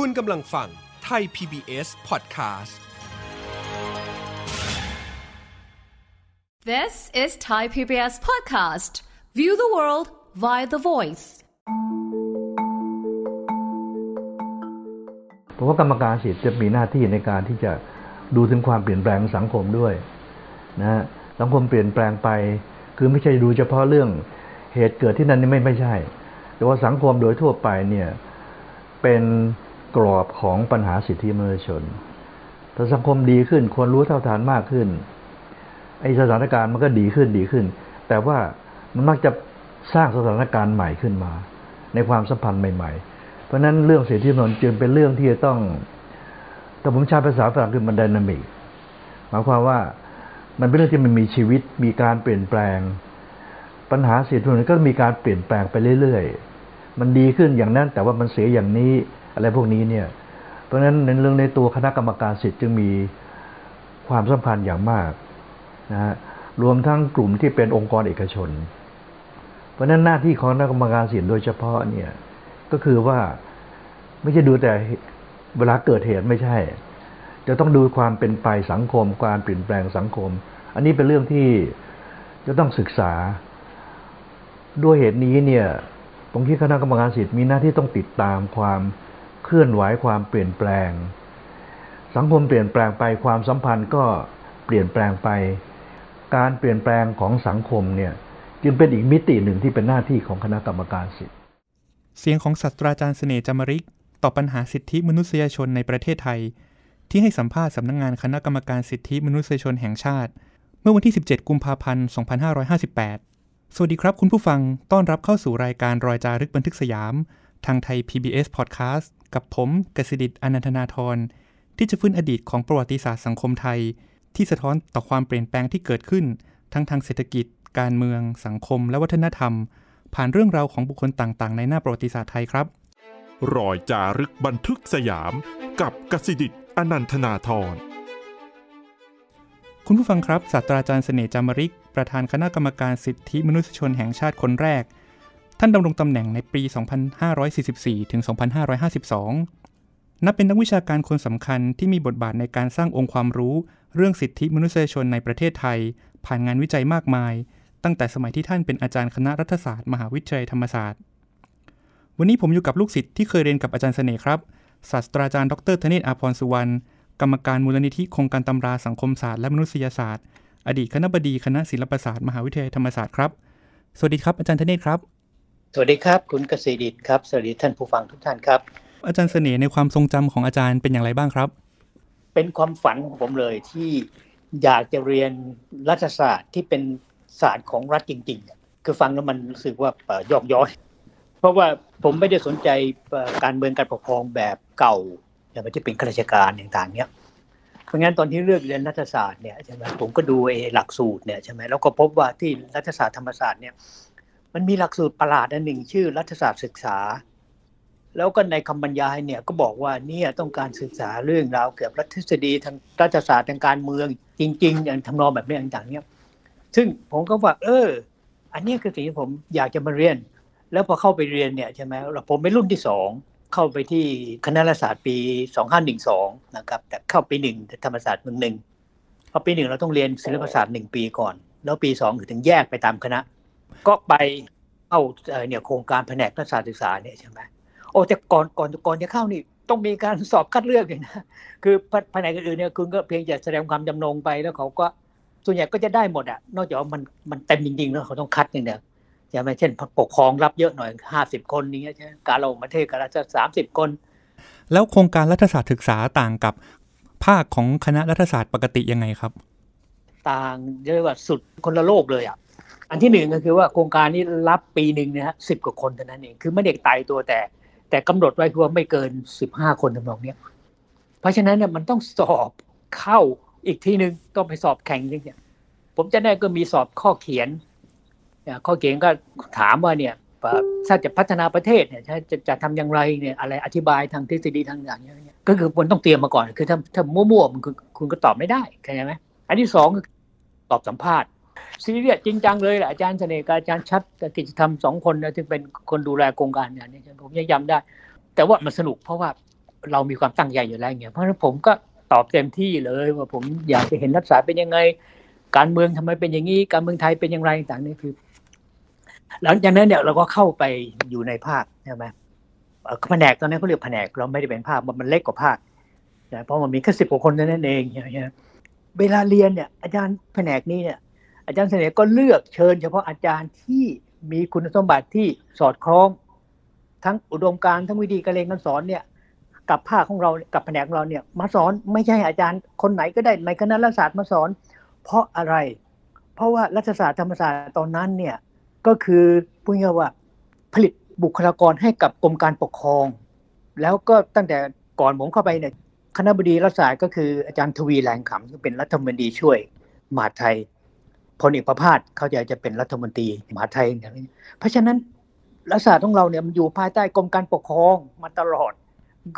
คุณกำลังฟังไทย PBS Podcast This is Thai PBS Podcast. View the world via the voice. ผมว่ากรรมการสิทธิ์จะมีหน้าที่ในการที่จะดูถึงความเปลี่ยนแปลงสังคมด้วยนะฮะสังคมเปลี่ยนแปลงไป คือไม่ใช่ดูเฉพาะเรื่องเหตุเกิดที่นั่นนี่ไม่ไม่ใช่ แต่ว่าสังคมโดยทั่วไปเนี่ยเป็น กรอบของปัญหาสิทธิมนุษยชนถ้าสังคมดีขึ้นควรรู้เท่าทานมากขึ้น ไอสถานการณ์มันก็ดีขึ้นดีขึ้น แต่ว่ามันมักจะสร้างสถานการณ์ใหม่ขึ้นมา ในความสัมพันธ์ใหม่ ๆ เพราะนั้นเรื่องสิทธิมนุษยชนจึงเป็นเรื่องที่จะต้องแต่ผมใช้ภาษาฝรั่งคือมันดินามิกหมายความว่ามันเป็นเรื่องที่มันมีชีวิตมีการเปลี่ยนแปลง ปัญหาสิทธิมนุษยชนก็มีการเปลี่ยนแปลงไปเรื่อยๆมันดีขึ้นอย่างนั้นแต่ว่ามันเสียอย่างนี้ อะไรพวกนี้เนี่ย เพราะฉะนั้นในเรื่องในตัวคณะกรรมการสิทธิ์จึงมีความสัมพันธ์อย่างมากนะฮะรวมทั้งกลุ่มที่เป็นองค์กรเอกชน เพราะฉะนั้นหน้าที่ของคณะกรรมการสิทธิ์โดยเฉพาะเนี่ยก็คือว่าไม่ใช่ดูแต่เวลาเกิดเหตุไม่ใช่ จะต้องดูความเป็นไปสังคมการเปลี่ยนแปลงสังคม อันนี้เป็นเรื่องที่จะต้องศึกษา ด้วยเหตุนี้เนี่ยผมคิดคณะกรรมการสิทธิ์มีหน้าที่ต้องติดตามความ เคลื่อนไหวความเปลี่ยนแปลง สังคมเปลี่ยนแปลงไปความสัมพันธ์ก็เปลี่ยนแปลงไป การเปลี่ยนแปลงของสังคมเนี่ยจึงเป็นอีกมิติหนึ่งที่เป็นหน้าที่ของคณะกรรมการสิทธิเสียงของศาสตราจารย์เสน่ห์จามริก ต่อปัญหาสิทธิมนุษยชนในประเทศไทย ที่ให้สัมภาษณ์สำนักงงานคณะกรรมการสิทธิมนุษยชนแห่งชาติ เมื่อวันที่ 17 กุมภาพันธ์ 2558 สวัสดีครับคุณผู้ฟังต้อนรับเข้าสู่รายการรอยจารึกบันทึกสยาม ทางไทย PBS Podcast กับผมกสิดิตอนันทนาทร ที่จะฟื้นอดีตของประวัติศาสตร์สังคมไทย ที่สะท้อนต่อความเปลี่ยนแปลงที่เกิดขึ้น ทั้งทางเศรษฐกิจ การเมือง สังคม และวัฒนธรรม ผ่านเรื่องราวของบุคคลต่างๆ ในหน้าประวัติศาสตร์ไทยครับ รอยจารึกบันทึกสยาม กับกสิดิตอนันทนาทรคุณผู้ฟังครับศาสตราจารย์เสน่ห์จามริก ประธานคณะกรรมการสิทธิมนุษยชนแห่งชาติคนแรก ท่านดำรงตำแหน่งในปี 2544 ถึง 2552 นับเป็นนักวิชาการคนสำคัญที่มีบทบาทในการสร้างองค์ความรู้ เรื่องสิทธิมนุษยชนในประเทศไทย ผ่านงานวิจัยมากมาย ตั้งแต่สมัยที่ท่านเป็นอาจารย์คณะรัฐศาสตร์มหาวิทยาลัยธรรมศาสตร์ วันนี้ผมอยู่กับลูกศิษย์ที่เคยเรียนกับอาจารย์เสน่ห์ครับ ศาสตราจารย์ดรธเนศอาพรสุวรรณ กรรมการมูลนิธิโครงการตำราสังคมศาสตร์และมนุษยศาสตร์ อดีตคณบดีคณะศิลปศาสตร์มหาวิทยาลัยธรรมศาสตร์ครับ สวัสดีครับอาจารย์ธเนศครับ สวัสดีครับ คุณเกษดิตครับ สวัสดีท่านผู้ฟังทุกท่านครับ อาจารย์เสน่ห์ในความทรงจำของอาจารย์เป็นอย่างไรบ้างครับ เป็นความฝันของผมเลยที่อยากจะเรียนรัฐศาสตร์ที่เป็นศาสตร์ของรัฐจริง ๆ คือฟังแล้วมันรู้สึกว่าเอ่อยอกย้อย เพราะว่าผมไม่ได้สนใจเอ่อการเมืองการปกครองแบบเก่าอย่างที่เป็นข้าราชการต่างๆเนี้ยเพราะงั้นตอนที่เลือกเรียนรัฐศาสตร์เนี่ยใช่ไหมผมก็ดูไอ้หลักสูตรเนี่ยใช่ไหมแล้วก็พบว่าที่รัฐศาสตร์ธรรมศาสตร์เนี่ย มันมีหลักสูตรประหลาดอันหนึ่งชื่อ รัฐศาสตร์ศึกษา แล้วก็ในคำบรรยายเนี่ยก็บอกว่าเนี่ยต้องการศึกษาเรื่องราวเกี่ยวกับรัฐทฤษฎีทางรัฐศาสตร์ทางการเมือง จริง ๆ อย่างทำนองแบบนี้ต่างๆเนี่ยซึ่งผมก็ว่า เออ อันนี้คือสิ่งที่ผมอยากจะมาเรียน แล้วพอเข้าไปเรียนเนี่ยใช่ไหมเราผมเป็นรุ่นที่สองเข้าไปที่คณะรัฐศาสตร์ปี 2512 นะครับ แต่เข้าปีหนึ่งธรรมศาสตร์เมืองหนึ่งพอปีหนึ่งเราต้องเรียนศิลปศาสตร์หนึ่งปีก่อน แล้วปีสองถึงแยกไปตามคณะ ก็ไปเข้าเอ่อเนี่ยโครงการแผนกรัฐศาสตร์ศึกษาเนี่ยใช่ไหมโอ้แต่ก่อนก่อนก่อนจะเข้านี่ต้องมีการสอบคัดเลือกเลยนะคือแผนกอื่นๆเนี่ยคุณก็เพียงจะแสดงความจำนงไปแล้วเขาก็ส่วนใหญ่ก็จะได้หมดอะ นอกจากว่ามันมันเต็มจริงๆแล้วเขาต้องคัดอย่างเดียวใช่ไหมเช่นปกครองรับเยอะหน่อยห้าสิบคนนี้ใช่ไหมการลงประเทศการละสามสิบคน แล้วโครงการรัฐศาสตร์ศึกษาต่างกับภาคของคณะรัฐศาสตร์ปกติยังไงครับ ต่างเรียกว่าสุดคนละโลกเลยอะ อันที่หนึ่งก็คือว่าโครงการนี้รับปีหนึ่งนะฮะสิบกว่าคนเท่านั้นเองคือไม่ได้ตายตัวแต่ แต่กำหนดไว้คือว่าไม่เกินสิบห้าคนทำนองเนี้ยเพราะฉะนั้นเนี่ยมันต้องสอบเข้าอีกทีหนึ่งต้องไปสอบแข่งจริงเนี่ยผมจะได้ก็มีสอบข้อเขียนข้อเขียนก็ถามว่าเนี่ยถ้าจะพัฒนาประเทศเนี่ยจะจะจะทำอย่างไรเนี่ยอะไรอธิบายทางทฤษฎีทางอย่างเงี้ยก็คือมันต้องเตรียมมาก่อน คือถ้าถ้ามั่วๆมันคือคุณก็ตอบไม่ได้เข้าใจไหมอันที่สองคือตอบสัมภาษณ์ ซีเรียสจริงจังเลยแหละอาจารย์เสน่ห์กับอาจารย์ชัดกิจธรรมสองคนนะที่เป็นคนดูแลโครงการอย่างนี้ผมยังจำได้ แต่ว่ามันสนุกเพราะว่าเรามีความตั้งใจอยู่แล้วเงี้ยเพราะฉะนั้นผมก็ตอบเต็มที่เลยว่าผมอยากจะเห็นรัฐศาสตร์เป็นยังไง การเมืองทำไมเป็นอย่างนี้ การเมืองไทยเป็นอย่างไรต่างๆนี่คือ หลังจากนั้นเนี่ยเราก็เข้าไปอยู่ในภาคใช่ไหมแผนกตอนนั้นเขาเรียกแผนกเราไม่ได้เป็นภาคมันเล็กกว่าภาคนะเพราะมันมีแค่สิบกว่าคนนั้นเองใช่ไหมเวลาเรียนเนี่ยอาจารย์แผนกนี้เนี่ย อาจารย์เสน่ห์ก็เลือกเชิญ เฉพาะอาจารย์ที่มีคุณสมบัติที่สอดคล้อง ทั้งอุดมการทั้งวิธีการเรียนการสอนเนี่ย กับภาคของเรากับแผนกของเราเนี่ย มาสอนไม่ใช่อาจารย์คนไหนก็ได้ในคณะรัฐศาสตร์มาสอน เพราะอะไร เพราะว่ารัฐศาสตร์ธรรมศาสตร์ตอนนั้นเนี่ยก็คือพูดง่ายว่าผลิตบุคลากรให้กับกรมการปกครอง แล้วก็ตั้งแต่ก่อนผมเข้าไปเนี่ยคณะบดีรัฐศาสตร์ก็คืออาจารย์ทวีแรงขำซึ่เป็นรัฐมนตรีช่วยมหาไทย พลเอกประภาสเขาจะจะเป็นรัฐมนตรีมหาไทยอย่างนี้เพราะฉะนั้นรัฐศาสตร์ของเราเนี่ยมันอยู่ภายใต้กรมการปกครองมาตลอด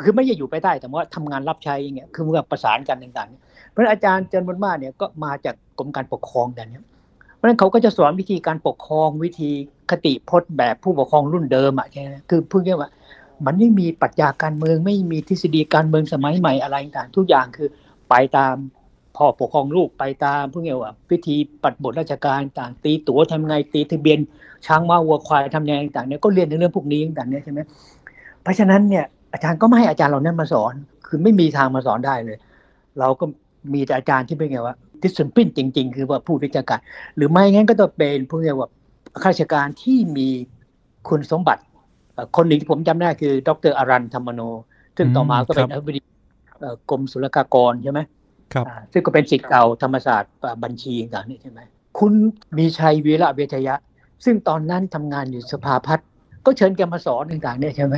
คือไม่ใช่อยู่ภายใต้แต่ว่าทำงานรับใช้อย่างเงี้ยคือเมื่อประสานกันต่างๆเพราะฉะนั้นอาจารย์เจริญบุญมาเนี่ยก็มาจากกรมการปกครองแบบเนี้ยเพราะฉะนั้นเขาก็จะสอนวิธีการปกครองวิธีคติพจน์แบบผู้ปกครองรุ่นเดิมอะใช่ไหมคือพูดง่ายว่า มันไม่มีปรัชญาการเมืองไม่มีทฤษฎีการเมืองสมัยใหม่อะไรต่างๆทุกอย่างคือไปตาม พ่อปกครองลูกไปตามพูดง่ายๆว่าวิธีปัดบทราชการต่างตีตั๋วทำไงตีทะเบียน ช้างม้าวัวควายทำยังไงต่างๆเนี่ยก็เรียนในเรื่องพวกนี้ต่างๆเนี่ยใช่ไหมเพราะฉะนั้นเนี่ยอาจารย์ก็ไม่ให้อาจารย์เหล่านั้นมาสอน คือไม่มีทางมาสอนได้เลย เราก็มีแต่อาจารย์ที่เป็นไงว่าดิสซิ p ลินจริง ๆ คือว่าผู้วิชาการหรือไม่งั้นก็ต้องเป็นผู้เรียกว่าข้าราชการที่มีคุณสมบัติเอ่อคนหนึ่งที่ผมจำได้คือ ดรอารันธรรมโน ซึ่งต่อมาก็เป็นครับอธิบดีเอ่อกรมศุลกากรใช่ไหม ครับซึ่งก็เป็นศิษย์เก่าธรรมศาสตร์บัญชีต่างๆนี่ใช่ไหมคุณมีชัยวีระเวชยะ ซึ่งตอนนั้นทำงานอยู่สภาพัฒน์ก็เชิญแกมาสอนต่างๆเนี่ยใช่ไหม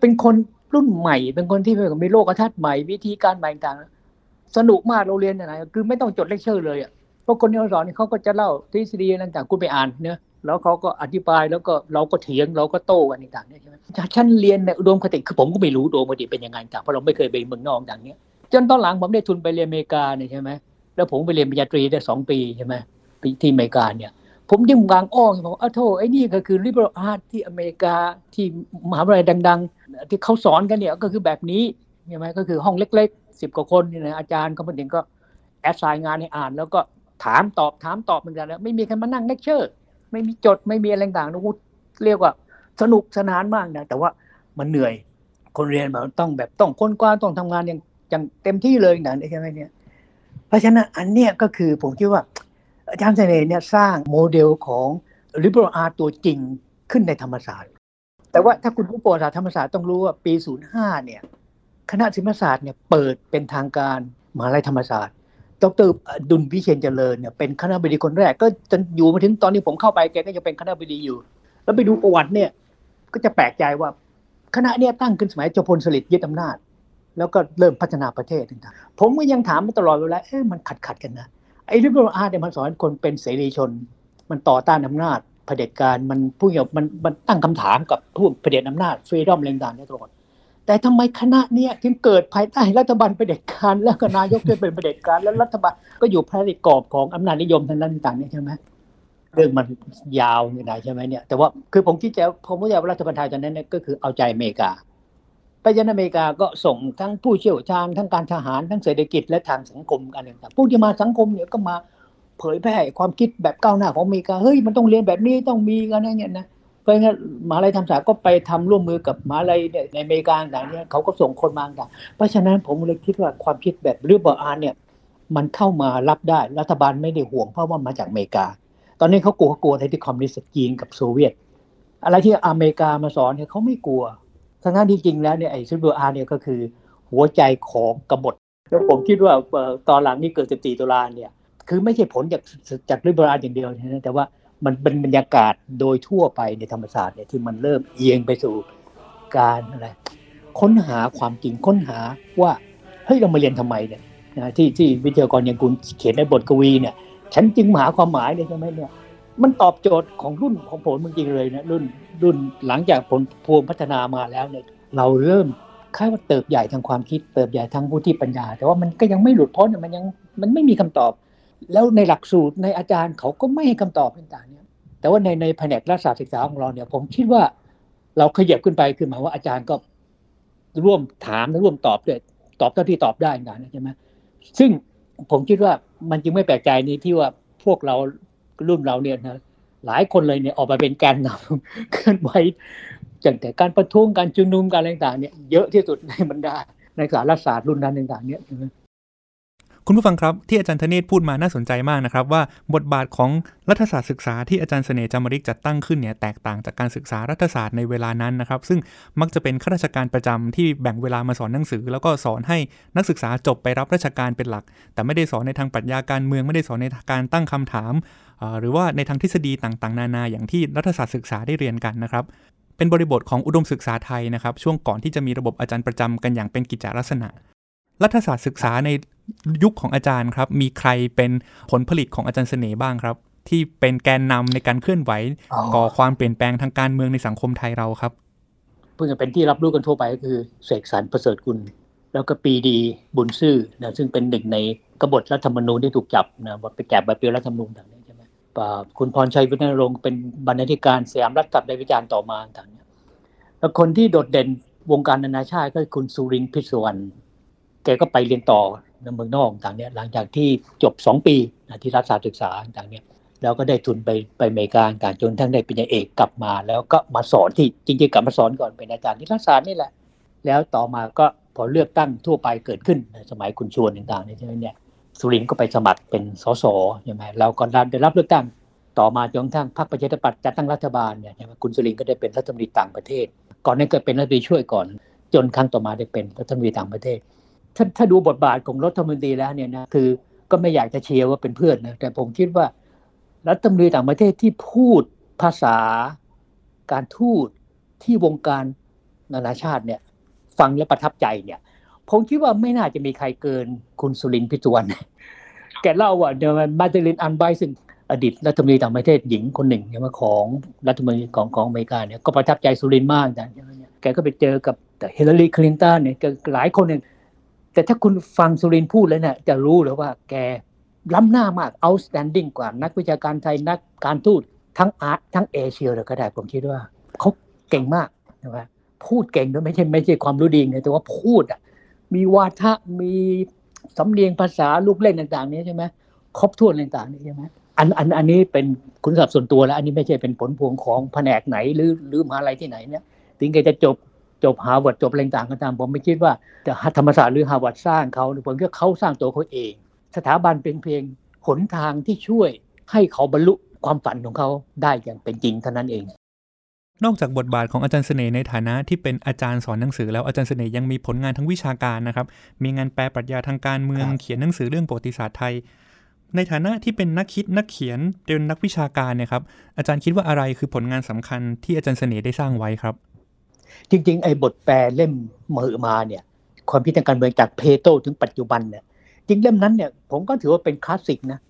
เป็นคนรุ่นใหม่ เป็นคนที่มีโลกทัศน์ใหม่วิธีการใหม่ต่างๆสนุกมากเราเรียนอะไรคือไม่ต้องจดเลคเชอร์เลยอะเพราะคนที่เขาสอนนี่เขาก็จะเล่าทฤษฎีต่างๆคุณไปอ่านเนอะแล้วเขาก็อธิบายแล้วก็เราก็เถียงเราก็โต้กันต่างๆเนี่ยใช่ไหมชั้นเรียนในอุดมคติคือผมก็ไม่รู้อุดมคติเป็นยังไงต่างเพราะเราไม่เคยไปเมืองนอกต่างเนี้ย จนตอนหลังผมได้ทุนไปเรียนอเมริกาเนี่ยใช่ไหมแล้วผมไปเรียนปริญญาตรีได้สองปีใช่ไหมที่อเมริกาเนี่ย ผมยิ่งร้องอ๋อบอกอ้าวโธ่ไอ้นี่ก็คือ liberal art ที่อเมริกาที่มหาวิทยาลัยดัง ๆ ที่เขาสอนกันเนี่ยก็คือแบบนี้ใช่ไหมก็คือห้องเล็กๆสิบกว่าคนเนี่ยนะอาจารย์เขามาถึงก็แอดไซน์งานให้อ่าน แล้วก็ถามตอบถามตอบเหมือนกันแล้วไม่มีใครมานั่งเลคเชอร์ ไม่มีจดไม่มีอะไรต่างๆนะกูเรียกว่าสนุกสนานมากนะแต่ว่ามันเหนื่อยคนเรียนแบบต้องแบบต้องค้นคว้าต้องทำงานอย่าง อย่างเต็มที่เลยนะใช่ไหมเนี่ย เพราะฉะนั้นอันเนี้ยก็คือผมคิดว่า อาจารย์เสน่ห์เนี่ยสร้างโมเดลของ liberal art ตัวจริงขึ้นในธรรมศาสตร์ แต่ว่าถ้าคุณผู้ประวัติศาสตร์ธรรมศาสตร์ต้องรู้ว่าปี 05 เนี่ย คณะศิลปศาสตร์เนี่ยเปิดเป็นทางการมหาลัยธรรมศาสตร์ ดรดุลวิเชียนเจริญเนี่ยเป็นคณะบดีคนแรก ก็จนอยู่มาถึงตอนนี้ผมเข้าไปแกก็ยังเป็นคณะบดีอยู่ แล้วไปดูประวัติเนี่ยก็จะแปลกใจว่าคณะเนี่ยตั้งขึ้นสมัยจอพลสฤษดิ์ยึดอำนาจ แล้วก็เริ่มพัฒนาประเทศต่างๆผมก็ยังถามมาตลอดเวลาเอ๊ะมันขัดขัดกันนะไอ้ liberal art เนี่ยมันสอนคนเป็นเสรีชน มันต่อต้านอำนาจเผด็จการมันผู้เกี่มันมันตั้งคำถามกับผู้เผด็จอำนาจฟรีดอมแรงต่านี่ยตลอดแต่ทำไมคณะเนี้ยถึงเกิดภายใต้รัฐบาลเผด็จการแล้วก็นายกที่เป็นเผด็จการแล้วรัฐบาลก็อยู่ภายใต้กรอบของอำนาจนิยมทางด้านต่างๆเนี่ยใช่ไหมเรื่องมันยาวนี่นใช่ไหมเนี่ยแต่ว่าคือผมคิดจะผมว่ารัฐบาลไทยตอนนั้นเนี่ยก็คือเอาใจอเมริกา ไปยันอเมริกาก็ส่งทั้งผู้เชี่ยวชาญทั้งการทหารทั้งเศรษฐกิจและทางสังคมกันต่างๆผู้ที่มาสังคมเนี่ยก็มาเผยแพร่ความคิดแบบก้าวหน้าของอเมริกาเฮ้ยมันต้องเรียนแบบนี้ต้องมีกันอะไรเงี้ยนะเพราะงั้นมหาลัยธรรมศาสตร์ก็ไปทำร่วมมือกับมหาลัยเนี่ยในอเมริกาต่างเนี่ยเขาก็ส่งคนมาต่างเพราะฉะนั้นผมเลยคิดว่าความคิดแบบ liberal arts เนี่ยมันเข้ามารับได้รัฐบาลไม่ได้ห่วงเพราะว่ามาจากอเมริกา ตอนนี้เขากลัวกลัวที่คอมมิวนิสต์จีนกับโซเวียต อะไรที่อเมริกามาสอนเนี่ยเขาไม่กลัว ทั้งๆที่จริงแล้วเนี่ยไอ้ซิลเวอร์อาร์เนี่ยก็คือหัวใจของกบฏแล้วผมคิดว่าตอนหลังนี่เกิด 14 ตุลาเนี่ย คือไม่ใช่ผลจากจากลิเบอรัลอย่างเดียวนะแต่ว่ามันเป็นบรรยากาศโดยทั่วไปในธรรมศาสตร์เนี่ยที่มันเริ่มเอียงไปสู่การอะไรค้นหาความจริงค้นหาว่าเฮ้ยเรามาเรียนทำไมเนี่ยนะที่ที่วิทยากรอย่างคุณเขียนในบทกวีเนี่ย ฉันจึงหาความหมายเลยใช่ไหมเนี่ย มันตอบโจทย์ของรุ่นของผมจริงเลยนะรุ่นรุ่นหลังจากผลพวงพัฒนามาแล้วเนี่ยเราเริ่มคล้ายว่าเติบใหญ่ทางความคิดเติบใหญ่ทางวุฒิปัญญา แต่ว่ามันก็ยังไม่หลุดพ้นมันยังมันไม่มีคำตอบ แล้วในหลักสูตรในอาจารย์เขาก็ไม่ให้คำตอบต่างๆเนี่ยแต่ว่าในในแผนกรัฐศาสตร์ศึกษาของเราเนี่ยผมคิดว่าเราขยับขึ้นไปคือหมายว่าอาจารย์ก็ร่วมถามและร่วมตอบด้วยตอบเท่าที่ตอบได้นะใช่ไหมซึ่งผมคิดว่ามันจึงไม่แปลกใจในที่ว่าพวกเรา รุ่นเราเนี่ยนะหลายคนเลยเนี่ยออกมาเป็นแกนนำเคลื่อนไหวจากแต่การประท้วงการชุมนุมการอะไรต่างเนี่ยเยอะที่สุดในบรรดาในสารศาสตร์รุ่นนั้นต่างเนี่ยใช่ไหม คุณผู้ฟังครับที่อาจารย์ธเนศพูดมาน่าสนใจมากนะครับ ว่าบทบาทของรัฐศาสตร์ศึกษาที่อาจารย์เสน่ห์จามริกจัดตั้งขึ้นเนี่ยแตกต่างจากการศึกษารัฐศาสตร์ในเวลานั้นนะครับ ซึ่งมักจะเป็นข้าราชการประจำที่แบ่งเวลามาสอนหนังสือ แล้วก็สอนให้นักศึกษาจบไปรับราชการเป็นหลัก แต่ไม่ได้สอนในทางปรัชญาการเมืองไม่ได้สอนในการตั้งคำถาม หรือว่าในทางทฤษฎีต่างๆ นานาอย่างที่รัฐศาสตร์ศึกษาได้เรียนกันนะครับเป็นบริบทของอุดมศึกษาไทยนะครับ ช่วงก่อนที่จะมีระบบอาจารย์ประจำกันอย่างเป็นกิจลักษณะ รัฐศาสตร์ศึกษาใน ยุคของอาจารย์ครับ มีใครเป็นผลผลิตของอาจารย์เสน่ห์บ้างครับ ที่เป็นแกนนำในการเคลื่อนไหวอ๋อก่อความเปลี่ยนแปลงทางการเมืองในสังคมไทยเราครับเพิ่งจะเป็นที่รับรู้กันทั่วไปก็คือเสกสรรประเสริฐกุลแล้วก็ปรีดีบุญซื่อนะซึ่งเป็นหนึ่งในกบฏรัฐธรรมนูญที่ถูกจับนะว่าไปแกะใบเปลี่ยนรัฐธรรมนูญต่างๆใช่ไหมป่าคุณพรชัยวิทยรงค์เป็นบรรณาธิการสยามรัฐตัดในวิจารณ์ต่อมาต่างๆเนี่ยแล้วคนที่โดดเด่นวงการนานาชาติก็คือคุณสุรินทร์พิศวรรณแกก็ไปเรียนต่อใน เมืองนอกต่างเนี่ยหลังจากที่จบสองปีนะที่รัฐศาสตร์ศึกษาต่างเนี่ยแล้วก็ได้ทุนไปไปอเมริกาต่างจนทั้งได้ปริญญาเอกกลับมา แล้วก็มาสอนที่จริงๆกลับมาสอนก่อนเป็นอาจารย์ที่รัฐศาสตร์นี่แหละ แล้วต่อมาก็พอเลือกตั้งทั่วไปเกิดขึ้นในสมัยคุณชวนต่างๆเนี่ยใช่ไหมเนี่ยสุรินทร์ก็ไปสมัครเป็นสสใช่ไหมแล้วก็ได้รับเลือกตั้งต่อมาจนกระทั่งพรรคประชาธิปัตย์จัดตั้งรัฐบาลเนี่ยใช่ไหมคุณสุรินทร์ก็ได้เป็นรัฐมนตรีต่างประเทศ ก่อนนั้นก็เป็นรัฐมนตรีช่วยก่อน จนครั้งต่อมาได้เป็นรัฐมนตรีต่างประเทศ ถ้าถ้าดูบทบาทของรัฐมนตรีแล้วเนี่ยนะคือก็ไม่อยากจะเชียร์ว่าเป็นเพื่อนนะแต่ผมคิดว่า รัฐมนตรีต่างประเทศที่พูดภาษา การทูตที่วงการนานาชาติเนี่ย ฟังแล้วประทับใจเนี่ย ผมคิดว่าไม่น่าจะมีใครเกินคุณสุรินทร์พิจวนแกเล่าว่าเดี๋ยวมาเดลินอันไบซึ่งอดีตรัฐมนตรีต่างประเทศหญิงคนหนึ่งเนี่ยมาของรัฐมนตรีของของอเมริกาเนี่ยก็ประทับใจสุรินทร์มากแต่แกก็ไปเจอกับเฮเลอรีคลินตันเนี่ยแกหลายคนเนี่ย แต่ถ้าคุณฟังสุรินทร์พูดแล้วเนี่ยจะรู้เลยว่าแกล้ำหน้ามาก outstanding กว่านักวิชาการไทยนักการทูตทั้งอาร์ตทั้งเอเชียเลยก็ได้ผมคิดว่าเขาเก่งมากนะครับพูดเก่งด้วยไม่ใช่ไม่ใช่ความรู้ดีอย่างเดียวแต่ว่าพูดอะมีวาทะมีสำเนียงภาษาลูกเล่นต่าง ๆ นี้ใช่ไหมครบถ้วนต่างๆนี้ใช่ไหมอันอันอันนี้เป็นคุณสมบัติส่วนตัวแล้ว อันนี้ไม่ใช่เป็นผลพวงของแผนกไหนหรือหรือมหาลัยที่ไหนเนี่ยถึงแกจะจบ จบฮาร์วาร์ดจบอะไรต่างๆก็ตามผมไม่คิดว่าจะธรรมศาสตร์หรือฮาร์วาร์ดสร้างเขาผมคิดว่าเขาสร้างตัวเขาเอง สถาบันเป็นเพียงหนทางที่ช่วยให้เขาบรรลุความฝันของเขาได้อย่างเป็นจริงเท่านั้นเอง นอกจากบทบาทของอาจารย์เสน่ห์ในฐานะที่เป็นอาจารย์สอนหนังสือแล้วอาจารย์เสน่ห์ยังมีผลงานทั้งวิชาการนะครับ มีงานแปลปรัชญาทางการเมืองเขียนหนังสือเรื่องประวัติศาสตร์ไทย ในฐานะที่เป็นนักคิดนักเขียนเป็นนักวิชาการเนี่ยครับอาจารย์คิดว่าอะไรคือผลงานสำคัญที่อาจารย์เสน่ห์ได้สร้างไว้ครับ จริงๆไอ้บทแปลเล่มมือมาเนี่ย ความคิดทางการเมืองจากเพโตถึงปัจจุบันเนี่ยจริงเล่มนั้นเนี่ยผมก็ถือว่าเป็นคลาสสิกนะ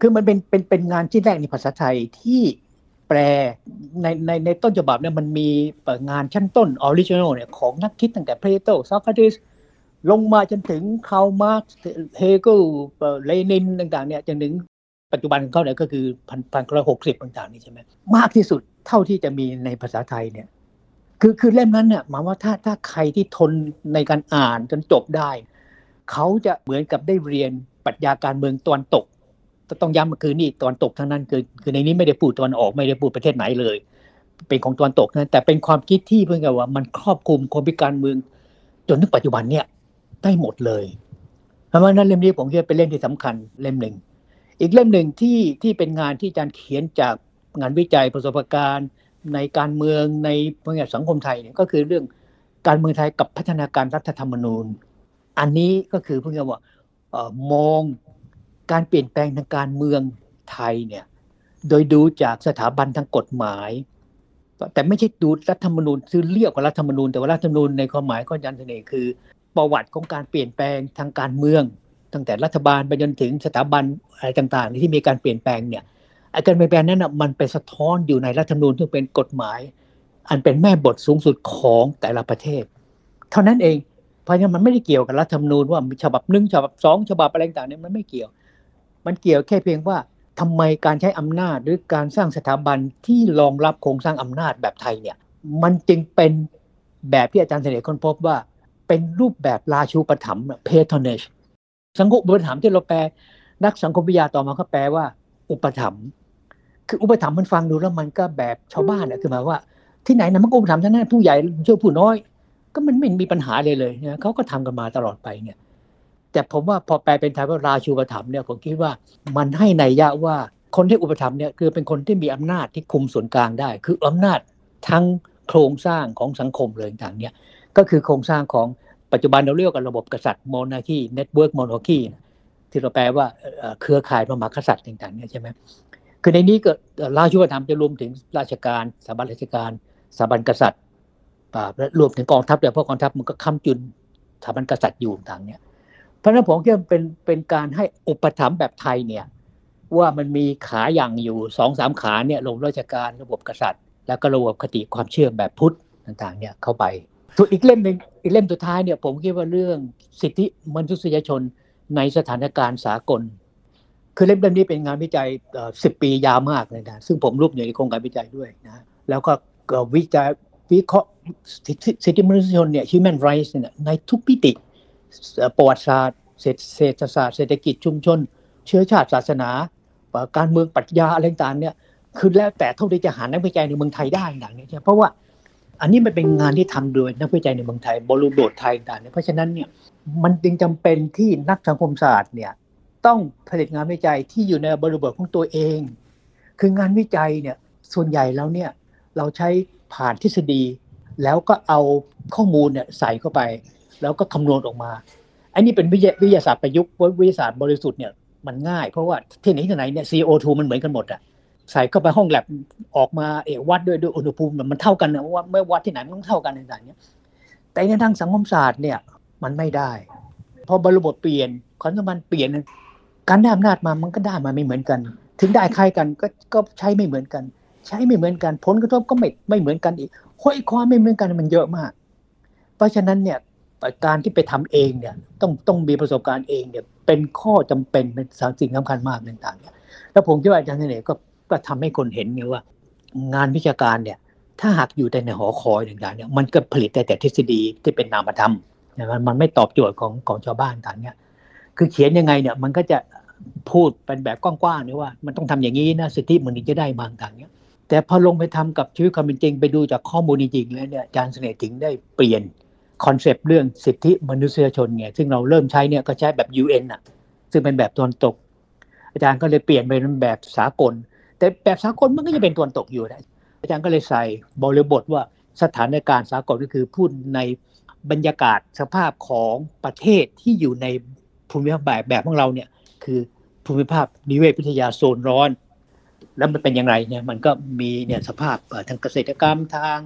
คือมันเป็นเป็นเป็นงานที่แรกในภาษาไทยที่แปลในในในต้นฉบับเนี่ยมันมีงานชั้นต้น original เนี่ยของนักคิดตั้งแต่เพลโตโซเครติสลงมาจนถึงคาร์ลมาร์กเฮเกลเลนินต่างๆเนี่ยจนถึงปัจจุบันของเขาเนี่ยก็คือพันพันร้อยหกสิบต่างๆนี่ใช่ไหมมากที่สุดเท่าที่จะมีในภาษาไทยเนี่ย คือคือเล่มนั้นเนี่ยหมายว่าถ้าถ้าใครที่ทนในการอ่านจนจบได้ เขาจะเหมือนกับได้เรียนปรัชญาการเมืองตะวันตกต้องย้ำมาคือนี่ตะวันตกทั้งนั้นคือคือในนี้ไม่ได้พูดตะวันออกไม่ได้พูดประเทศไหนเลย เป็นของตะวันตกนะแต่เป็นความคิดที่เพื่อนกับว่า มันครอบคลุมความพิการเมือง จนถึงปัจจุบันเนี่ยได้หมดเลยเพราะว่านั้นเล่มนี้ผมคิดว่าเป็นเล่มที่สำคัญเล่มหนึ่งอีกเล่มหนึ่งที่ที่เป็นงานที่อาจารย์เขียนจากงานวิจัยประสบการณ์ ในการเมืองในพวกสังคมไทยเนี่ยก็คือเรื่องการเมืองไทยกับพัฒนาการรัฐธรรมนูญ อันนี้ก็คือเพื่อว่าเอ่อมองการเปลี่ยนแปลงทางการเมืองไทยเนี่ยโดยดูจากสถาบันทางกฎหมาย แต่ไม่ใช่ดูรัฐธรรมนูญคือเรียกว่ารัฐธรรมนูญแต่ว่ารัฐธรรมนูญในความหมายของอาจารย์เสน่ห์คือ ประวัติของการเปลี่ยนแปลงทางการเมือง ตั้งแต่รัฐบาลไปจนถึงสถาบันอะไรต่างๆ ที่มีการเปลี่ยนแปลงเนี่ย ไอาการเปลี่ยนแปลงนั้นนะมันไปสะท้อนอยู่ในรัฐธรรมนูญที่เป็นกฎหมาย อันเป็นแม่บทสูงสุดของแต่ละประเทศ เท่านั้นเอง เพราะฉะนั้นมันไม่ได้เกี่ยวกับรัฐธรรมนูญว่าฉบับหนึ่งฉบับสองฉบับอะไรต่างๆเนี่ยมันไม่เกี่ยว มันเกี่ยวแค่เพียงว่าทำไมการใช้อำนาจหรือการสร้างสถาบันที่รองรับโครงสร้างอำนาจแบบไทยเนี่ย มันจึงเป็นแบบที่อาจารย์เสน่ห์ค้นพบว่า เป็นรูปแบบราชูปถัมภ์ patronage สังคมอุปถัมภ์ที่เราแปล นักสังคมวิทยาต่อมาเขาแปลว่า อุปถัมภ์ คืออุปถัมภ์มันฟังดูแล้วมันก็แบบชาวบ้านอะคือหมายว่า ที่ไหนนะมันก็อุปถัมภ์ทั้งนั้นผู้ใหญ่ช่วยผู้น้อย ก็มันไม่มีปัญหาเลยเลยนะเขาก็ทำกันมาตลอดไปเนี่ย แต่ผมว่าพอแปลเป็นไทยว่าราชูปถัมภ์เนี่ยผมคิดว่ามันให้ในยะว่าคนที่อุปถัมภ์เนี่ยคือเป็นคนที่มีอำนาจที่คุมส่วนกลางได้ คืออำนาจทั้งโครงสร้างของสังคมเลยต่างเนี่ยก็คือโครงสร้างของปัจจุบันเราเรียกกันระบบกษัตริย์ monarchy network monarchy ที่เราแปลว่าเครือข่ายพระมหากษัตริย์ต่างๆเนี่ยใช่ไหม คือในนี้ก็ราชูปถัมภ์จะรวมถึงราชการสถาบันราชการสถาบันกษัตริย์รวมถึงกองทัพแต่เพราะกองทัพมันก็ค้ำจุนสถาบันกษัตริย์อยู่ต่างเนี่ยเพราะนั้นผมคิดว่าเป็นเป็นการให้อุปถัมภ์แบบไทยเนี่ยว่ามันมีขาอย่างอยู่สองสามขาเนี่ยลงราชการระบบกษัตริย์ แล้วก็ระบบคติความเชื่อแบบพุทธต่างๆเนี่ยเข้าไปส่วนอีกเล่มหนึ่งอีกเล่มสุดท้ายเนี่ยผมคิดว่าเรื่องสิทธิมนุษยชนในสถานการณ์สากล คือเล่มนี้เป็นงานวิจัยสิบปียาวมากเลยนะซึ่งผมรวบอยู่ในโครงการวิจัยด้วยนะแล้วก็วิจัยวิเคราะห์สิทธิมนุษยชนเนี่ย human rights เนี่ยในทุกมิติประวัติศาสตร์เศรษฐศาสตร์เศรษฐกิจชุมชน เชื้อชาติศาสนา การเมืองปรัชญาอะไรต่างเนี่ยคือแล้วแต่เท่าที่จะหานักวิจัยในเมืองไทยได้อย่างนี้ใช่เพราะว่าอันนี้มันเป็นงานที่ทำโดยนักวิจัยในเมืองไทยบรูโบทไทยต่างเนี่ยเพราะฉะนั้นเนี่ยมันจึงจำเป็นที่นักสังคมศาสตร์เนี่ย ต้องผลิตงานวิจัยที่อยู่ในบริบทของตัวเอง คืองานวิจัยเนี่ยส่วนใหญ่แล้วเนี่ยเราใช้ผ่านทฤษฎี แล้วก็เอาข้อมูลเนี่ยใส่เข้าไป แล้วก็คำนวณออกมา อันนี้เป็นวิทยาศาสตร์ประยุกต์วิทยาศาสตร์บริสุทธิ์เนี่ยมันง่ายเพราะว่าที่ไหนที่ไหนเนี่ย CO2 มันเหมือนกันหมดอะใส่เข้าไปห้องแลบออกมาเอวัดด้วยด้วยอุณหภูมิมันเท่ากันนะว่าไม่วัดที่ไหนมันต้องเท่ากันในต่างเนี้ยแต่ในทางสังคมศาสตร์เนี่ยมันไม่ได้พอบริบทเปลี่ยนความสัมพันธ์เปลี่ยน การได้อำนาจมามันก็ได้มาไม่เหมือนกัน ถึงได้ใครกันก็ก็ใช้ไม่เหมือนกัน ใช้ไม่เหมือนกัน ผลกระทบก็ไม่ไม่เหมือนกันอีกห้อยความไม่เหมือนกันมันเยอะมาก เพราะฉะนั้นเนี่ยการที่ไปทำเองเนี่ยต้องต้องมีประสบการณ์เองเนี่ยเป็นข้อจำเป็นเป็นสิ่งสำคัญมากต่างๆเนี่ยแล้วผมคิดว่าอาจารย์เสน่ห์ก็ก็ทำให้คนเห็นไงว่า งานวิชาการเนี่ยถ้าหากอยู่แต่ในหอคอยต่างๆเนี่ยมันก็ผลิตแต่แต่ทฤษฎีที่เป็นนามธรรมมันมันไม่ตอบโจทย์ของของชาวบ้านต่างเนี่ย คือเขียนยังไงเนี่ยมันก็จะพูดเป็นแบบกว้างๆนี่ว่า มันต้องทำอย่างนี้นะสิทธิมันถึงจะได้บางต่างเนี่ยแต่พอลงไปทำกับชีวิตความเป็นจริงไปดูจากข้อมูลจริงแล้วเนี่ยอาจารย์เสน่ห์ถึงได้เปลี่ยนคอนเซปต์เรื่องสิทธิมนุษยชนไงซึ่งเราเริ่มใช้เนี่ยก็ใช้แบบ UN อะ ซึ่งเป็นแบบตอนตก อาจารย์ก็เลยเปลี่ยนไปเป็นแบบสากล แต่แบบสากลมันก็จะเป็นตัวนตกอยู่นะอาจารย์ก็เลยใส่บริบทว่าสถานการณ์สากลก็คือพูดในบรรยากาศสภาพของประเทศที่อยู่ใน ภูมิภาคแบบแบบของเราเนี่ย คือภูมิภาคนิเวศวิทยาโซนร้อน แล้วมันเป็นยังไงเนี่ยมันก็มีเนี่ยสภาพทางเกษตรกรรมทาง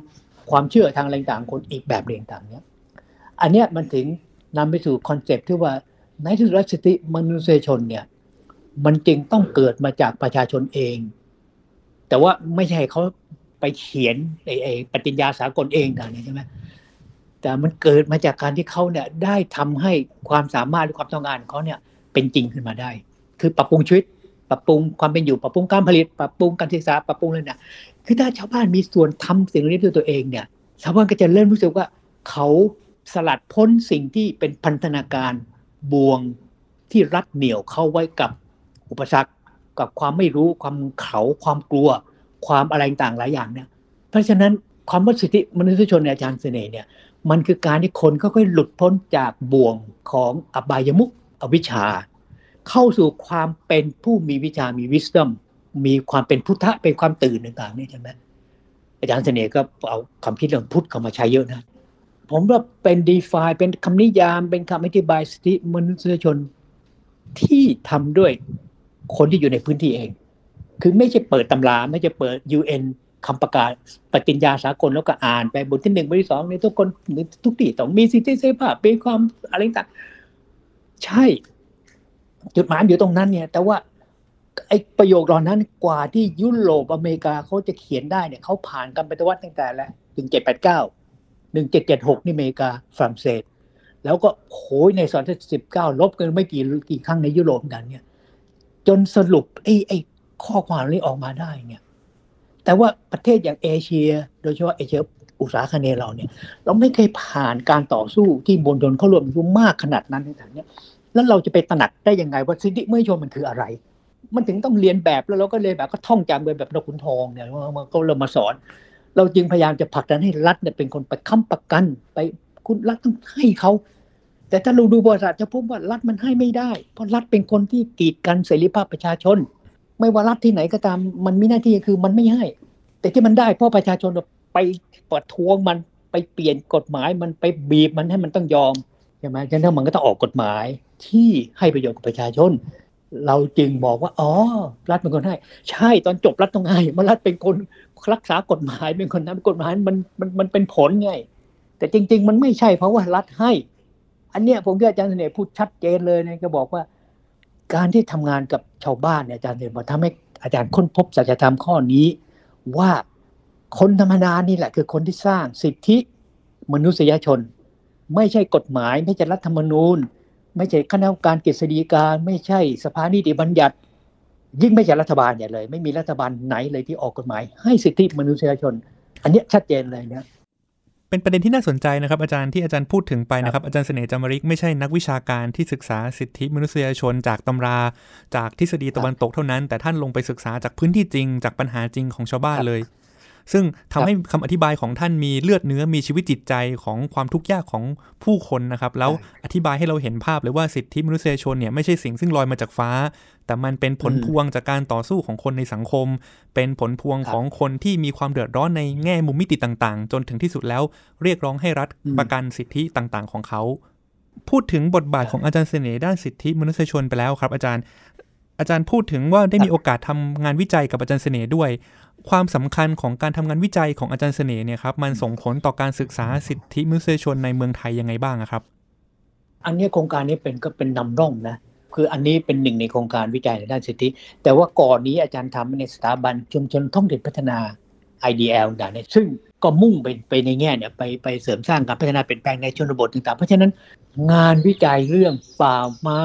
ความเชื่อทางอะไรต่างคนอีกแบบเรียงต่างเนี่ยอันเนี้ยมันถึงนำไปสู่คอนเซปต์ที่ว่าในที่สุดสิทธิมนุษยชนเนี่ย มันจึงต้องเกิดมาจากประชาชนเอง แต่ว่าไม่ใช่เขาไปเขียนไอ้ปฏิญญาสากลเองต่างๆใช่ไหม แต่มันเกิดมาจากการที่เขาเนี่ยได้ทำให้ความสามารถหรือความต้องการเขาเนี่ยเป็นจริงขึ้นมาได้ คือปรับปรุงชีวิต ปรับปรุงความเป็นอยู่ ปรับปรุงการผลิต ปรับปรุงการศึกษา ปรับปรุงอะไรเนี่ยคือถ้าชาวบ้านมีส่วนทำสิ่งนี้ด้วยตัวเองเนี่ย ชาวบ้านก็จะเริ่มรู้สึกว่าเขาสลัดพ้นสิ่งที่เป็นพันธนาการบ่วงที่รัดเหนี่ยวเข้าไว้กับอุปสรรค กับความไม่รู้ ความเขาความกลัว ความอะไรต่างหลายอย่างเนี่ย เพราะฉะนั้นความว่าสิทธิมนุษยชนในอาจารย์เสน่ห์เนี่ย มันคือการที่คนค่อยๆหลุดพ้นจากบ่วงของอบายมุขอวิชชา เข้าสู่ความเป็นผู้มีวิชามีวิส d o m มีความเป็นพุทธะเป็นความตื่นต่างๆนี่ใช่ไหมอาจารย์เสน่ห์ก็เอาคำคิดเรื่องพุทธเข้ามาใช้เยอะนะ ผมว่าเป็นดีฟาเป็นคำนิยาม เป็นคำอธิบายสิทธิมนุษยชนที่ทำด้วยคนที่อยู่ในพื้นที่เอง คือไม่ใช่เปิดตำรา ไม่ใช่เปิด UN คำประกาศปฏิญญาสากลแล้วก็อ่านไปบทที่หนึ่งบทที่สองในทุกคนทุกที่ต้องมีสิทธิเสรีภาพเป็นความอะไรต่างใช่ จุดหมายอยู่ตรงนั้นเนี่ย แต่ว่าไอ้ประโยคเหล่านั้นกว่าที่ยุโรปอเมริกาเขาจะเขียนได้เนี่ยเขาผ่านกันปฏิวัติตั้งแต่แล้วหนึ่งเจ็ดแปดเก้าหนึ่งเจ็ดเจ็ดหกนี่อเมริกาฝรั่งเศส แล้วก็โหยในศตวรรษที่สิบเก้าลบกันไม่กี่กี่ครั้งในยุโรปกันเนี่ย จนสรุปไอ้ไอ้ข้อความนี้ออกมาได้เนี่ย แต่ว่าประเทศอย่างเอเชีย โดยเฉพาะเอเชียอุตสาหคเนเราเนี่ย เราไม่เคยผ่านการต่อสู้ที่บนดนเขารวมยุ่มากขนาดนั้นในทางเนี้ยแล้วเราจะไปตระหนักได้ยังไงว่าสิทธิมนุษยชนมันคืออะไร มันถึงต้องเรียนแบบแล้วเราก็เรียนแบบก็ท่องจำเป็นแบบนกขุนทองเนี่ยมันก็เรามาสอน เราจึงพยายามจะผลักดันให้รัฐเนี่ยเป็นคนไปค้ำประกันไปคุณรัฐต้องให้เขาแต่ถ้าเราดูบริษัทจะพบว่ารัฐมันให้ไม่ได้ เพราะรัฐเป็นคนที่กีดกันเสรีภาพประชาชน ไม่ว่ารัฐที่ไหนก็ตาม มันมีหน้าที่คือมันไม่ให้ แต่ที่มันได้เพราะประชาชนไปประท้วงมันไปเปลี่ยนกฎหมายมันไปบีบมันให้มันต้องยอมใช่ไหมฉะนั้นมันก็ต้องออกกฎหมายที่ให้ประโยชน์กับประชาชน เราจึงบอกว่า อ๋อ รัฐเป็นคนให้ ใช่ตอนจบรัฐต้องให้มันรัฐเป็นคนรักษากฎหมายเป็นคนทำกฎหมายมันมันมันเป็นผลไง แต่จริง ๆ มันไม่ใช่เพราะว่ารัฐให้ อันเนี้ยผมก็อาจารย์เสน่ห์พูดชัดเจนเลยนะก็บอกว่า การที่ทำงานกับชาวบ้านเนี่ยอาจารย์เสน่ห์บอกทำให้อาจารย์ค้นพบสัจธรรมข้อนี้ ว่าคนธรรมดานี่แหละ คือคนที่สร้างสิทธิมนุษยชน ไม่ใช่กฎหมาย ไม่ใช่รัฐธรรมนูญ ไม่ใช่คณะกรรมการกฤษฎีกาไม่ใช่สภานิติบัญญัติ ยิ่งไม่ใช่รัฐบาลอย่าเลย ไม่มีรัฐบาลไหนเลยที่ออกกฎหมาย ให้สิทธิมนุษยชน อันนี้ชัดเจนเลยเนี่ย เป็นประเด็นที่น่าสนใจนะครับอาจารย์ที่อาจารย์พูดถึงไปนะครับอาจารย์เสน่ห์จามริกไม่ใช่นักวิชาการที่ศึกษาสิทธิมนุษยชนจากตำรา จากทฤษฎีตะวันตกเท่านั้น แต่ท่านลงไปศึกษาจากพื้นที่จริง จากปัญหาจริงของชาวบ้านเลย ซึ่งทำให้คำอธิบายของท่านมีเลือดเนื้อมีชีวิตจิตใจของความทุกข์ยากของผู้คนนะครับแล้วอธิบายให้เราเห็นภาพเลยว่าสิทธิมนุษยชนเนี่ยไม่ใช่สิ่งซึ่งลอยมาจากฟ้า แต่มันเป็นผลพวงจากการต่อสู้ของคนในสังคม เป็นผลพวงของคนที่มีความเดือดร้อนในแง่มุมมิติต่างๆ จนถึงที่สุดแล้วเรียกร้องให้รัฐประกันสิทธิต่างๆ ของเขา พูดถึงบทบาทของอาจารย์เสน่ห์ด้านสิทธิมนุษยชนไปแล้วครับ อาจารย์อาจารย์พูดถึงว่าได้มีโอกาสทำงานวิจัยกับอาจารย์เสน่ห์ด้วย ความสำคัญของการทำงานวิจัยของอาจารย์เสน่ห์เนี่ยครับมันส่งผลต่อการศึกษาสิทธิมนุษยชนในเมืองไทยยังไงบ้างครับ อันนี้โครงการนี้เป็นก็เป็นนำร่องนะ คืออันนี้เป็นหนึ่งในโครงการวิจัยในด้านสิทธิ แต่ว่าก่อนนี้อาจารย์ทำในสถาบันชุมชนท่องถิ่นพัฒนา IDL ต่างๆเนี่ยซึ่งก็มุ่งไปไปในแง่เนี่ยไปไปเสริมสร้างการพัฒนาเปลี่ยนแปลงในชนบทต่างๆ เพราะฉะนั้นงานวิจัยเรื่องป่าไม้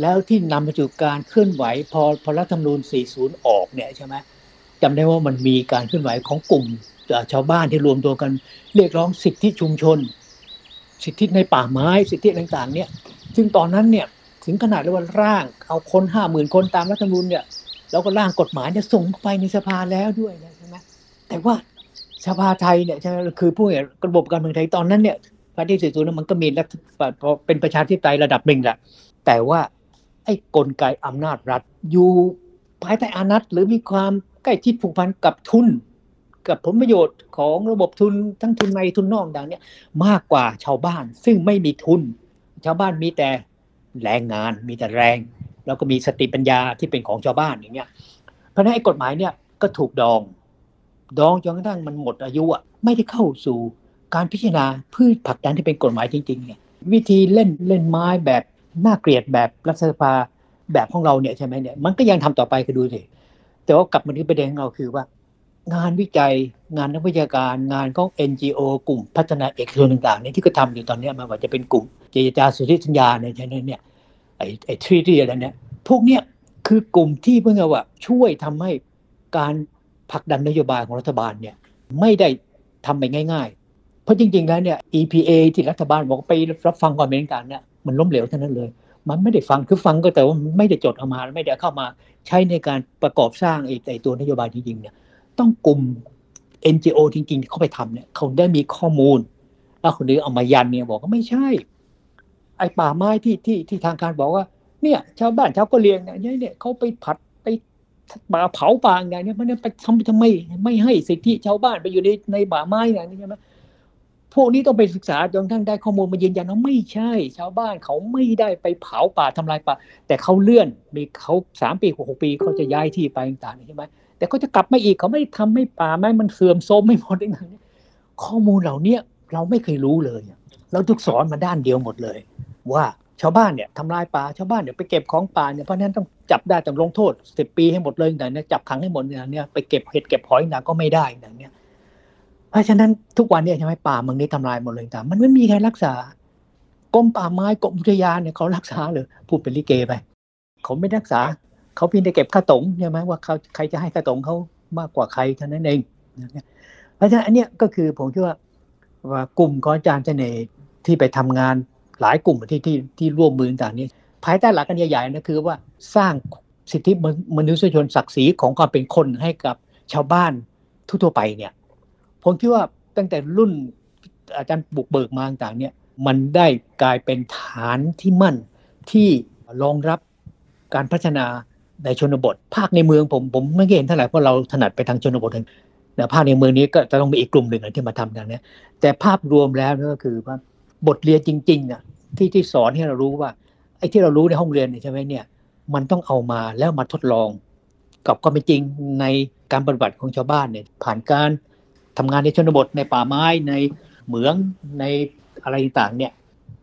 แล้วที่นำมาสู่การเคลื่อนไหวพอพอรัฐธรรมนูญ 40 ออกเนี่ยใช่ไหมจำได้ว่ามันมีการเคลื่อนไหวของกลุ่มชาวบ้านที่รวมตัวกันเรียกร้องสิทธิชุมชน สิทธิในป่าไม้ สิทธิต่างๆ เนี่ย ซึ่งตอนนั้นเนี่ย ถึงขนาดเรียกว่าร่าง เอาคนห้าหมื่นคนตามรัฐธรรมนูญเนี่ยแล้วก็ร่างกฎหมายเนี่ยส่งไปในสภาแล้วด้วยนะใช่ไหมแต่ว่าสภาไทยเนี่ยใช่คือผู้ระบบการเมืองไทยตอนนั้นเนี่ยประเทศสี่ศูนย์มันก็มีรัฐเป็นประชาธิปไตยระดับหนึ่งแหละแต่ว่าไอ้กลไกอำนาจรัฐอยู่ภายใต้อานัตหรือมีความใกล้ชิดผูกพันกับทุน กับผลประโยชน์ของระบบทุนทั้งทุนในทุนนอกดังเนี้ยมากกว่าชาวบ้านซึ่งไม่มีทุน ชาวบ้านมีแต่ แรงงานมีแต่แรง แล้วก็มีสติปัญญาที่เป็นของชาวบ้านอย่างเงี้ยเพราะฉะนั้นไอ้กฎหมายเนี่ยก็ถูกดอง ดองจนกระทั่งมันหมดอายุอะไม่ได้เข้าสู่การพิจารณาเพื่อผลักดันที่เป็นกฎหมายจริงๆเนี่ยวิธีเล่นเล่นไม้แบบน่าเกลียดแบบรัฐสภาแบบของเราเนี่ยใช่ไหมเนี่ยมันก็ยังทำต่อไปคือดูสิแต่ว่ากลับมาที่ประเด็นของเราคือว่า งานวิจัยงานนักวิชาการงานของ NGO กลุ่มพัฒนาเอกชนต่างๆเนี่ยที่ก็ทำอยู่ตอนนี้มันว่าจะเป็นกลุ่มเจรจาสุทธิสัญญาเนี่ยใช่ไหมเนี่ย ไอ้ไอ้ทรีที่อะไรเนี่ยพวกเนี้ยคือกลุ่มที่เพื่อว่าช่วยทำให้การผลักดันนโยบายของรัฐบาลเนี่ยไม่ได้ทำไปง่าย ๆ เพราะจริง ๆ แล้วเนี่ย EPA ที่รัฐบาลบอกไปรับฟังความเป็นกลางเนี่ยมันล้มเหลวเท่านั้นเลย มันไม่ได้ฟังคือฟังก็แต่ว่าไม่ได้จดออกมาไม่ได้เข้ามาใช้ในการประกอบสร้างไอ้ไอ้ตัวนโยบายจริงๆเนี่ยต้องกลุ่ม NGO จริงๆ เขาไปทำเนี่ยเขาได้มีข้อมูลแล้วคนนี้เอามายันเนี่ยบอกว่าไม่ใช่ ไอ้ป่าไม้ที่ที่ที่ทางการบอกว่า เนี่ยชาวบ้านชาวกะเหรี่ยงเนี่ยเนี่ยเขาไปผัดไปป่าเผาป่าอย่างเนี้ยมันไปทำทำไมไม่ให้สิทธิชาวบ้านไปอยู่ในในป่าไม้อย่างนี้ใช่ไหมพวกนี้ต้องไปศึกษาจนทั้งได้ข้อมูลมายืนยันว่าไม่ใช่ ชาวบ้านเขาไม่ได้ไปเผาป่าทำลายป่า แต่เขาเลื่อนมีเขาสามปีหกปีเขาจะย้ายที่ไปต่างๆใช่ไหมแต่เขาจะกลับมาอีกเขาไม่ทำให้ป่าไม้มันเสื่อมโทรมไม่หมดอย่างนี้ข้อมูลเหล่าเนี้ยเราไม่เคยรู้เลย เราทุกสอนมาด้านเดียวหมดเลย ว่าชาวบ้านเนี่ยทำลายป่าชาวบ้านเนี่ยไปเก็บของป่าเนี่ยเพราะนั้นต้องจับได้ต้องลงโทษสิบปีให้หมดเลยอย่างเนี้ยจับขังให้หมดอย่างเนี้ยไปเก็บเห็ดเก็บหอยนะก็ไม่ได้อย่างเนี้ยเพราะฉะนั้นทุกวันเนี่ยใช่ไหมป่าเมืองนี้ทำลายหมดเลยต่างมันไม่มีใครรักษากรมป่าไม้กรมอุทยานเนี่ยเขารักษาเลยพูดเป็นลิเกไปเขาไม่รักษาเขาเพียงแต่เก็บค่าตงใช่ไหมว่าเขาใครจะให้ค่าตงเขามากกว่าใครเท่านั้นเองเพราะฉะนั้นอันเนี้ยก็คือผมคิดว่าว่ากลุ่มของอาจารย์เสน่ห์ที่ไปทำงาน หลายกลุ่มที่ที่ที่ร่วมมือต่างนี้ ภายใต้หลักกันใหญ่ๆนะคือว่าสร้างสิทธิมนุษยชนศักดิ์ศรีของความเป็นคนให้กับชาวบ้านทั่วๆไปเนี่ยผมคิดว่าตั้งแต่รุ่นอาจารย์บุกเบิกมาต่างเนี่ยมันได้กลายเป็นฐานที่มั่นที่รองรับการพัฒนาในชนบท ภาคในเมืองผมผมไม่เห็นเท่าไหร่เพราะเราถนัดไปทางชนบทนะภาคในเมืองนี้ก็จะต้องมีอีกกลุ่มหนึ่งที่มาทำอย่างนี้แต่ภาพรวมแล้วก็คือว่า บทเรียนจริงๆอะที่ที่สอนให้เรารู้ว่าไอ้ที่เรารู้ในห้องเรียนใช่ไหมเนี่ย มันต้องเอามาแล้วมาทดลอง กับความเป็นจริงในการปฏิบัติของชาวบ้านเนี่ย ผ่านการทำงานในชนบทในป่าไม้ในเหมืองในอะไรต่างเนี่ย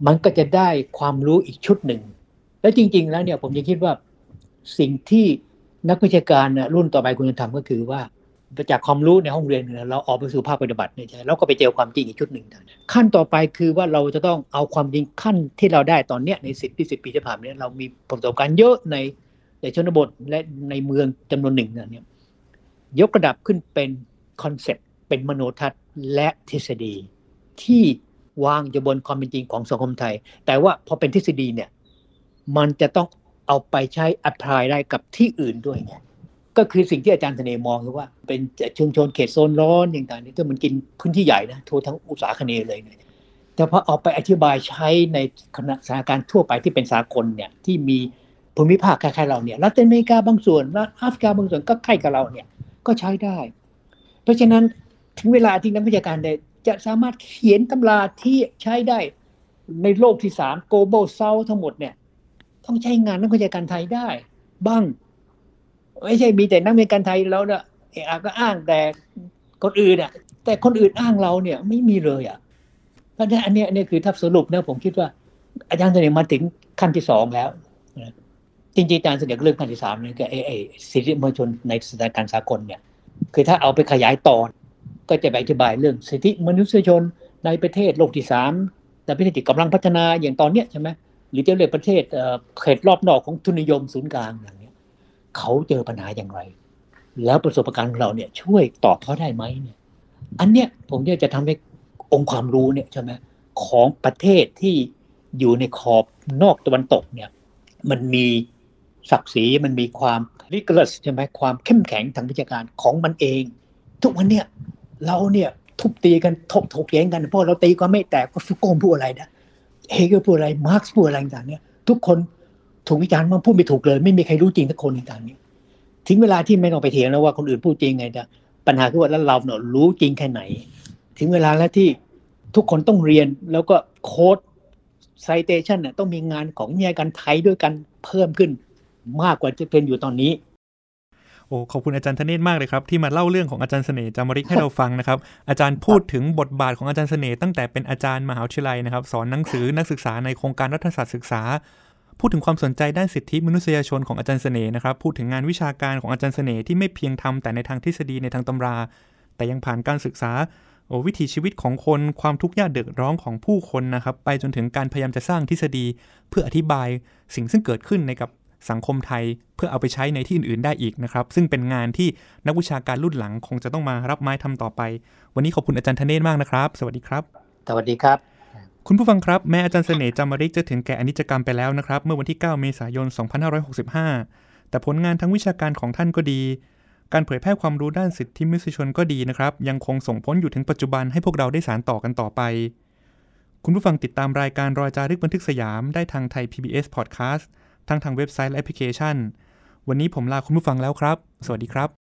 มันก็จะได้ความรู้อีกชุดหนึ่ง แล้วจริง ๆ แล้วเนี่ยผมยังคิดว่าสิ่งที่นักวิชาการรุ่นต่อไปควรจะทำก็คือว่า จากความรู้ในห้องเรียนเราออกไปสู่ภาคปฏิบัติเนี่ยใช่แล้วก็ไปเจอความจริงอีกชุดหนึ่งขั้นต่อไปคือว่าเราจะต้องเอาความจริงขั้นที่เราได้ตอนเนี้ยในสิบที่สิบปีที่ผ่านมาเนี่ยเรามีประสบการณ์เยอะในในชนบทและในเมืองจำนวนหนึ่งเนี่ยยกระดับขึ้นเป็น concept เป็นมโนทัศน์และทฤษฎี ที่วางอยู่บนความเป็นจริงของสังคมไทย แต่ว่าพอเป็นทฤษฎีเนี่ยมันจะต้องเอาไปใช้ apply ได้กับที่อื่นด้วยไง ก็คือสิ่งที่อาจารย์เสน่ห์มองคือว่าเป็นชุมชนเขตโซนร้อนอย่างต่างๆนี่ก็มันกินพื้นที่ใหญ่นะทั่วทั้งอุษาคเนย์เลยเนี่ยแต่พอเอาไปอธิบายใช้ในคณะสถานการณ์ทั่วไปที่เป็นสากลเนี่ยที่มีภูมิภาคคล้ายๆเราเนี่ยรัฐอเมริกาบางส่วนรัฐแอฟริกาบางส่วนก็ใกล้กับเราเนี่ยก็ใช้ได้ เพราะฉะนั้นถึงเวลาที่นักวิชาการจะสามารถเขียนตำราที่ใช้ได้ในโลกที่สาม global south ทั้งหมดเนี่ยต้องใช้งานนักวิชาการไทยได้ บ้าง ไม่ใช่มีแต่นักเรียนการไทยแล้วเนี่ยเออก็อ้างแต่คนอื่นอะ แต่คนอื่นอ้างเราเนี่ยไม่มีเลยอะเพราะฉะนั้นอันนี้อันนี้คือถ้าสรุปนะผมคิดว่า อาจารย์เสนอมาถึงขั้นที่สองแล้วจริงๆอาจารย์เสนอเรื่องขั้นที่สามนี่ก็ไอ้ไอ้สิทธิมนุษยชนในสถานการณ์สากลเนี่ย คือถ้าเอาไปขยายต่อก็จะไปอธิบายเรื่องสิทธิมนุษยชนในประเทศโลกที่สามแต่ประเทศที่กำลังพัฒนาอย่างตอนเนี้ยใช่ไหมหรือจะเรียกประเทศเขตรอบนอกของทุนนิยมศูนย์กลางอย่าง เขาเจอปัญหาอย่างไร แล้วประสบการณ์ของเราเนี่ย ช่วยตอบเขาได้ไหมเนี่ย อันเนี้ยผมจะทำให้องค์ความรู้เนี่ยใช่ไหมของประเทศที่อยู่ในขอบนอกตะวันตกเนี่ย มันมีศักดิ์ศรีมันมีความริก o สใช่ไหมความเข้มแข็งทางวิชาการของมันเอง ทุกวันเนี่ยเราเนี่ยทุบตีกันทบถกแย้งกันเพราะเราตีก็ไม่แตกก็ฟุกโกมพูดอะไรนะเฮเกลพูดอะไรมาร์กซ์พูดอะไรต่างเนี่ย ทุกคน ถูกวิจารณ์มันพูดไม่ถูกเลย ไม่มีใครรู้จริงทุกคนในต่างนี้ทิ้งเวลาที่ไม่ต้องไปเถียงแล้วว่าคนอื่นพูดจริงไงแต่ปัญหาคือว่าแล้วเราเนี่ยรู้จริงแค่ไหน ถึงเวลาแล้วที่ทุกคนต้องเรียนแล้วก็โค้ดไซเตชันเนี่ยต้องมีงานของนิยายการไทยด้วยกันเพิ่มขึ้นมากกว่าจะเป็นอยู่ตอนนี้โอ้ขอบคุณอาจารย์ธเนศมากเลยครับ ที่มาเล่าเรื่องของอาจารย์เสน่ห์จามริกให้เราฟังนะครับ อาจารย์พูดถึงบทบาทของอาจารย์เสน่ห์ตั้งแต่เป็นอาจารย์มหาวิทยาลัยนะครับ สอนหนังสือนักศึกษาในโครงการรัฐศาสตร์ศึกษา พูดถึงความสนใจด้านสิทธิมนุษยชนของอาจารย์เสน่ห์นะครับ พูดถึงงานวิชาการของอาจารย์เสน่ห์ที่ไม่เพียงทำแต่ในทางทฤษฎีในทางตำรา แต่ยังผ่านการศึกษาโอ้วิถีชีวิตของคนความทุกข์ยากเดือดร้อนของผู้คนนะครับ ไปจนถึงการพยายามจะสร้างทฤษฎี เพื่ออธิบายสิ่งซึ่งเกิดขึ้นในกับสังคมไทย เพื่อเอาไปใช้ในที่อื่น ๆ ได้อีกนะครับ ซึ่งเป็นงานที่นักวิชาการรุ่นหลังคงจะต้องมารับไม้ทำต่อไป วันนี้ขอบคุณอาจารย์ธเนศมากนะครับ สวัสดีครับ สวัสดีครับ คุณผู้ฟังครับ แม้อาจารย์เสน่ห์จามริกจะถึงแก่อนิจกรรมไปแล้วนะครับ เมื่อวันที่ 9 เมษายน 2565 แต่ผลงานทั้งวิชาการของท่านก็ดี การเผยแพร่ความรู้ด้านสิทธิมนุษยชนก็ดีนะครับ ยังคงส่งผลอยู่ถึงปัจจุบันให้พวกเราได้สารต่อกันต่อไป คุณผู้ฟังติดตามรายการรอยจารึกบันทึกสยามได้ทางไทย PBS Podcast ทั้งทางเว็บไซต์และแอปพลิเคชัน วันนี้ผมลาคุณผู้ฟังแล้วครับ สวัสดีครับ